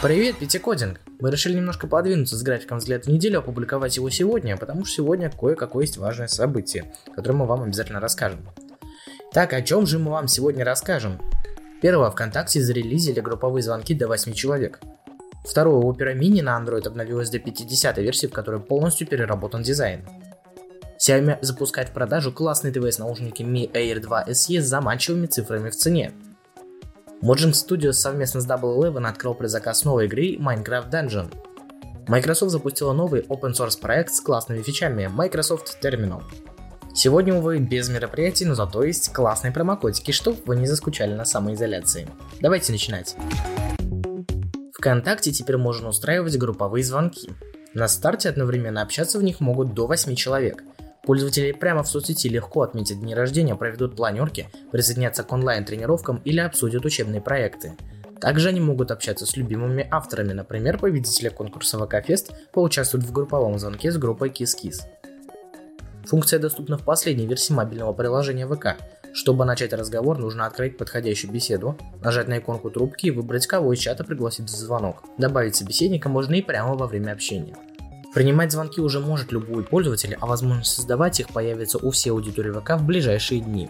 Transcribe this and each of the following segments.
Привет, Пятикодинг! Мы решили немножко подвинуться с графиком взгляд в неделю, опубликовать его сегодня, потому что сегодня кое-какое есть важное событие, которое мы вам обязательно расскажем. Так, о чем же мы вам сегодня расскажем? Первое, ВКонтакте зарелизили групповые звонки до 8 человек. Второе, Opera Mini на Android обновилась до 50 версии, в которой полностью переработан дизайн. Xiaomi запускает в продажу классные ТВС-наушники Mi Air 2 SE с заманчивыми цифрами в цене. Mojang Studios совместно с Double Eleven открыл предзаказ новой игры Minecraft Dungeon. Microsoft запустила новый open source проект с классными фичами Microsoft Terminal. Сегодня, увы, без мероприятий, но зато есть классные промокодики, чтобы вы не заскучали на самоизоляции. Давайте начинать. Вконтакте теперь можно устраивать групповые звонки. На старте одновременно общаться в них могут до 8 человек – Пользователи прямо в соцсети легко отметят дни рождения, проведут планерки, присоединятся к онлайн-тренировкам или обсудят учебные проекты. Также они могут общаться с любимыми авторами, например, победители конкурса ВК Фест поучаствуют в групповом звонке с группой KissKiss. Функция доступна в последней версии мобильного приложения ВК. Чтобы начать разговор, нужно открыть подходящую беседу, нажать на иконку трубки и выбрать, кого из чата пригласить в звонок. Добавить собеседника можно и прямо во время общения. Принимать звонки уже может любой пользователь, а возможность создавать их появится у всей аудитории ВК в ближайшие дни.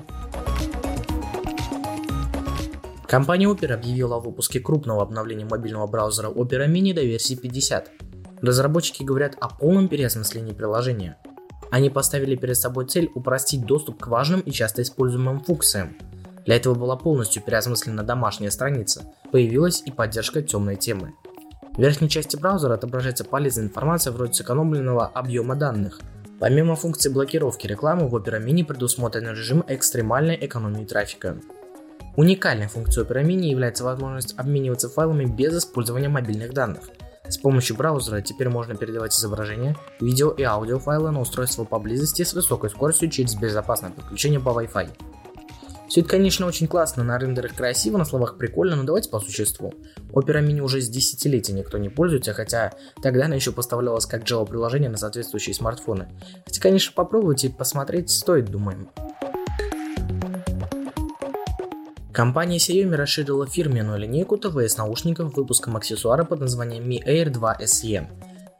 Компания Opera объявила о выпуске крупного обновления мобильного браузера Opera Mini до версии 50. Разработчики говорят о полном переосмыслении приложения. Они поставили перед собой цель упростить доступ к важным и часто используемым функциям. Для этого была полностью переосмыслена домашняя страница, появилась и поддержка темной темы. В верхней части браузера отображается полезная информация вроде сэкономленного объема данных. Помимо функции блокировки рекламы, в Opera Mini предусмотрен режим экстремальной экономии трафика. Уникальной функцией Opera Mini является возможность обмениваться файлами без использования мобильных данных. С помощью браузера теперь можно передавать изображения, видео и аудиофайлы на устройство поблизости с высокой скоростью через безопасное подключение по Wi-Fi. Все это, конечно, очень классно, на рендерах красиво, на словах прикольно, но давайте по существу. Opera Mini уже с десятилетия никто не пользуется, хотя тогда она еще поставлялась как Java-приложение на соответствующие смартфоны. Хотя, конечно, попробовать и посмотреть стоит, думаем. Компания Xiaomi расширила фирменную линейку ТВС-наушников выпуском аксессуара под названием Mi Air 2 SE.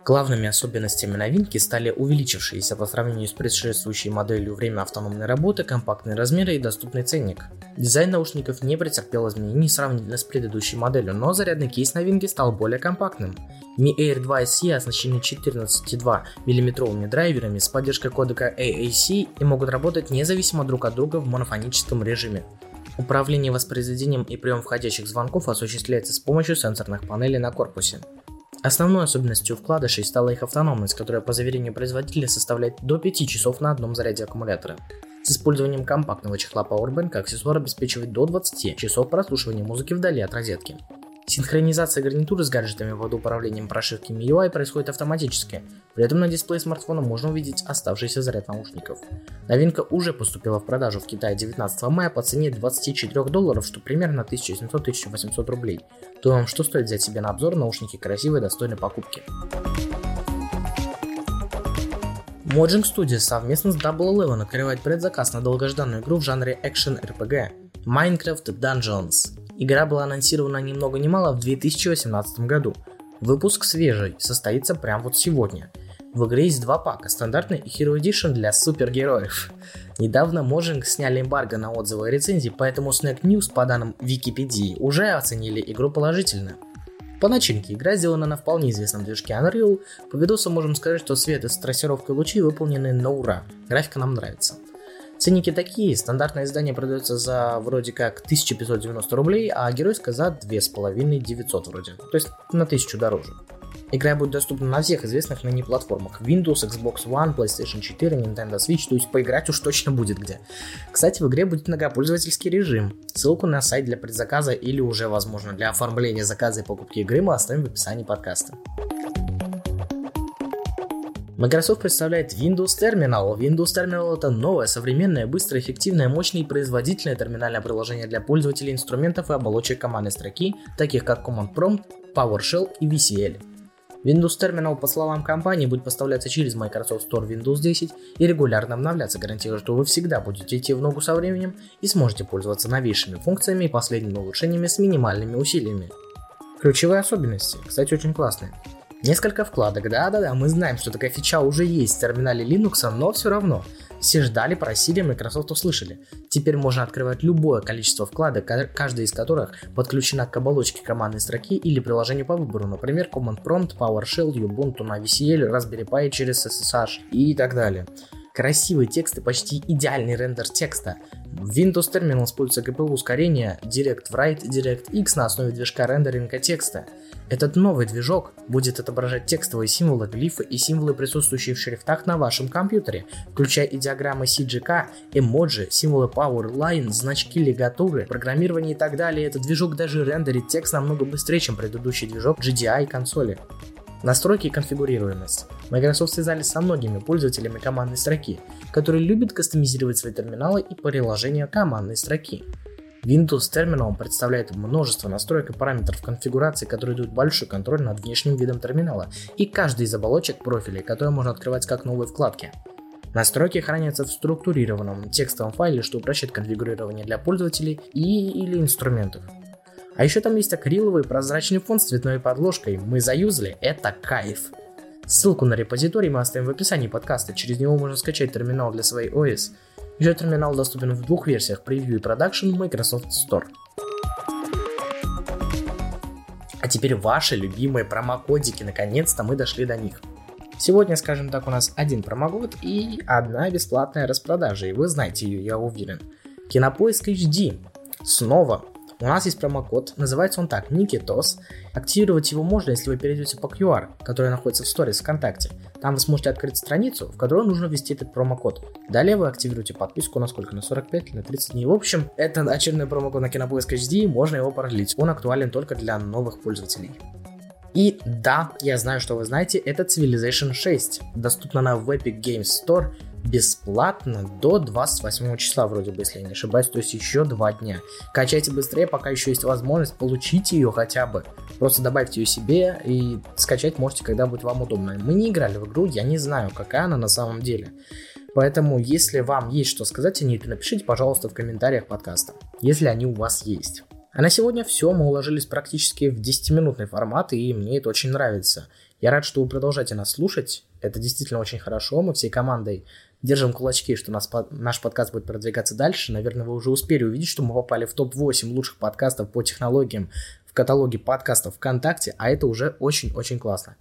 Главными особенностями новинки стали увеличившиеся по сравнению с предшествующей моделью время автономной работы, компактные размеры и доступный ценник. Дизайн наушников не претерпел изменений сравнительно с предыдущей моделью, но зарядный кейс новинки стал более компактным. Mi Air 2 SE оснащены 14,2 мм драйверами с поддержкой кодека AAC и могут работать независимо друг от друга в монофоническом режиме. Управление воспроизведением и прием входящих звонков осуществляется с помощью сенсорных панелей на корпусе. Основной особенностью вкладышей стала их автономность, которая по заверению производителя составляет до 5 часов на одном заряде аккумулятора. С использованием компактного чехла Powerbank аксессуар обеспечивает до 20 часов прослушивания музыки вдали от розетки. Синхронизация гарнитуры с гаджетами под управлением прошивки MIUI происходит автоматически, при этом на дисплее смартфона можно увидеть оставшийся заряд наушников. Новинка уже поступила в продажу в Китае 19 мая по цене 24 долларов, что примерно 1700-1800 рублей. Думаем, что стоит взять себе на обзор наушники красивые, достойной покупки. Mojang Studios совместно с Double Eleven открывает предзаказ на долгожданную игру в жанре Action RPG Minecraft Dungeons. Игра была анонсирована ни много ни мало в 2018 году. Выпуск свежий, состоится прямо вот сегодня. В игре есть два пака, стандартный и Hero Edition для супергероев. Недавно Mojang сняли эмбарго на отзывы и рецензии, поэтому Snack News, по данным Википедии, уже оценили игру положительно. По начинке игра сделана на вполне известном движке Unreal. По видосу можем сказать, что свет и с трассировкой лучей выполнены на ура. Графика нам нравится. Ценники такие, стандартное издание продается за вроде как 1590 рублей, а геройское за 2500 вроде, то есть на 1000 дороже. Игра будет доступна на всех известных ныне платформах Windows, Xbox One, PlayStation 4, Nintendo Switch, то есть поиграть уж точно будет где. Кстати, в игре будет многопользовательский режим. Ссылку на сайт для предзаказа или уже, возможно, для оформления заказа и покупки игры мы оставим в описании подкаста. Microsoft представляет Windows Terminal. Windows Terminal это новое, современное, быстрое, эффективное, мощное и производительное терминальное приложение для пользователей инструментов и оболочек командной строки, таких как Command Prompt, PowerShell и VCL. Windows Terminal, по словам компании, будет поставляться через Microsoft Store Windows 10 и регулярно обновляться, гарантируя, что вы всегда будете идти в ногу со временем и сможете пользоваться новейшими функциями и последними улучшениями с минимальными усилиями. Ключевые особенности, кстати, очень классные. Несколько вкладок, да-да-да, мы знаем, что такая фича уже есть в терминале Linux, но все равно. Все ждали, просили, Microsoft услышали. Теперь можно открывать любое количество вкладок, каждая из которых подключена к оболочке командной строки или приложению по выбору, например, Command Prompt, PowerShell, Ubuntu на VCL, Raspberry Pi через SSH и так далее красивый текст и почти идеальный рендер текста. В Windows Terminal используется GPU ускорение Direct Write DirectX на основе движка рендеринга текста. Этот новый движок будет отображать текстовые символы, глифы и символы, присутствующие в шрифтах на вашем компьютере, включая и диаграммы CGK, эмоджи, символы Powerline, значки лигатуры, программирование и так далее. Этот движок даже рендерит текст намного быстрее, чем предыдущий движок GDI консоли. Настройки и конфигурируемость. Microsoft связались со многими пользователями командной строки, которые любят кастомизировать свои терминалы и приложения командной строки. Windows Terminal представляет множество настроек и параметров конфигурации, которые дают большой контроль над внешним видом терминала и каждый из оболочек профилей, которые можно открывать как новые вкладки. Настройки хранятся в структурированном текстовом файле, что упрощает конфигурирование для пользователей и или инструментов. А еще там есть акриловый прозрачный фон с цветной подложкой. Мы заюзали, это кайф. Ссылку на репозиторий мы оставим в описании подкаста, через него можно скачать терминал для своей OS. Еще терминал доступен в двух версиях, превью и продакшн Microsoft Store. А теперь ваши любимые промокодики, наконец-то мы дошли до них. Сегодня, скажем так, у нас один промокод и одна бесплатная распродажа, и вы знаете ее, я уверен. Кинопоиск HD. Снова у нас есть промокод, называется он так, Никитос. Активировать его можно, если вы перейдете по QR, который находится в сторис ВКонтакте. Там вы сможете открыть страницу, в которой нужно ввести этот промокод. Далее вы активируете подписку на сколько? На 45 или на 30 дней. В общем, это очередной промокод на Кинопоиск HD, можно его продлить. Он актуален только для новых пользователей. И да, я знаю, что вы знаете, это Civilization 6. Доступна на в Epic Games Store бесплатно до 28 числа, вроде бы, если я не ошибаюсь, то есть еще два дня. Качайте быстрее, пока еще есть возможность, получите ее хотя бы. Просто добавьте ее себе и скачать можете, когда будет вам удобно. Мы не играли в игру, я не знаю, какая она на самом деле. Поэтому, если вам есть что сказать о ней, то напишите, пожалуйста, в комментариях подкаста, если они у вас есть. А на сегодня все, мы уложились практически в 10-минутный формат, и мне это очень нравится. Я рад, что вы продолжаете нас слушать, это действительно очень хорошо, мы всей командой Держим кулачки, что нас, наш подкаст будет продвигаться дальше. Наверное, вы уже успели увидеть, что мы попали в топ-8 лучших подкастов по технологиям в каталоге подкастов ВКонтакте, а это уже очень-очень классно.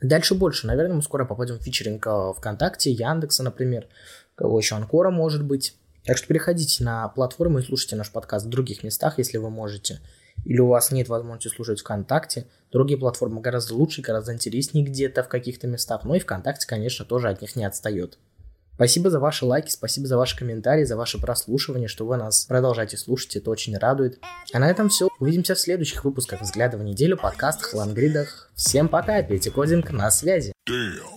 Дальше больше. Наверное, мы скоро попадем в фичеринг э, ВКонтакте, Яндекса, например, кого еще Анкора может быть. Так что переходите на платформу и слушайте наш подкаст в других местах, если вы можете. Или у вас нет возможности слушать ВКонтакте. Другие платформы гораздо лучше, гораздо интереснее где-то в каких-то местах. Но и ВКонтакте, конечно, тоже от них не отстает. Спасибо за ваши лайки, спасибо за ваши комментарии, за ваше прослушивание, что вы нас продолжаете слушать, это очень радует. А на этом все. Увидимся в следующих выпусках «Взгляда в неделю», подкастах, лангридах. Всем пока, Петя Кодинг на связи. Damn.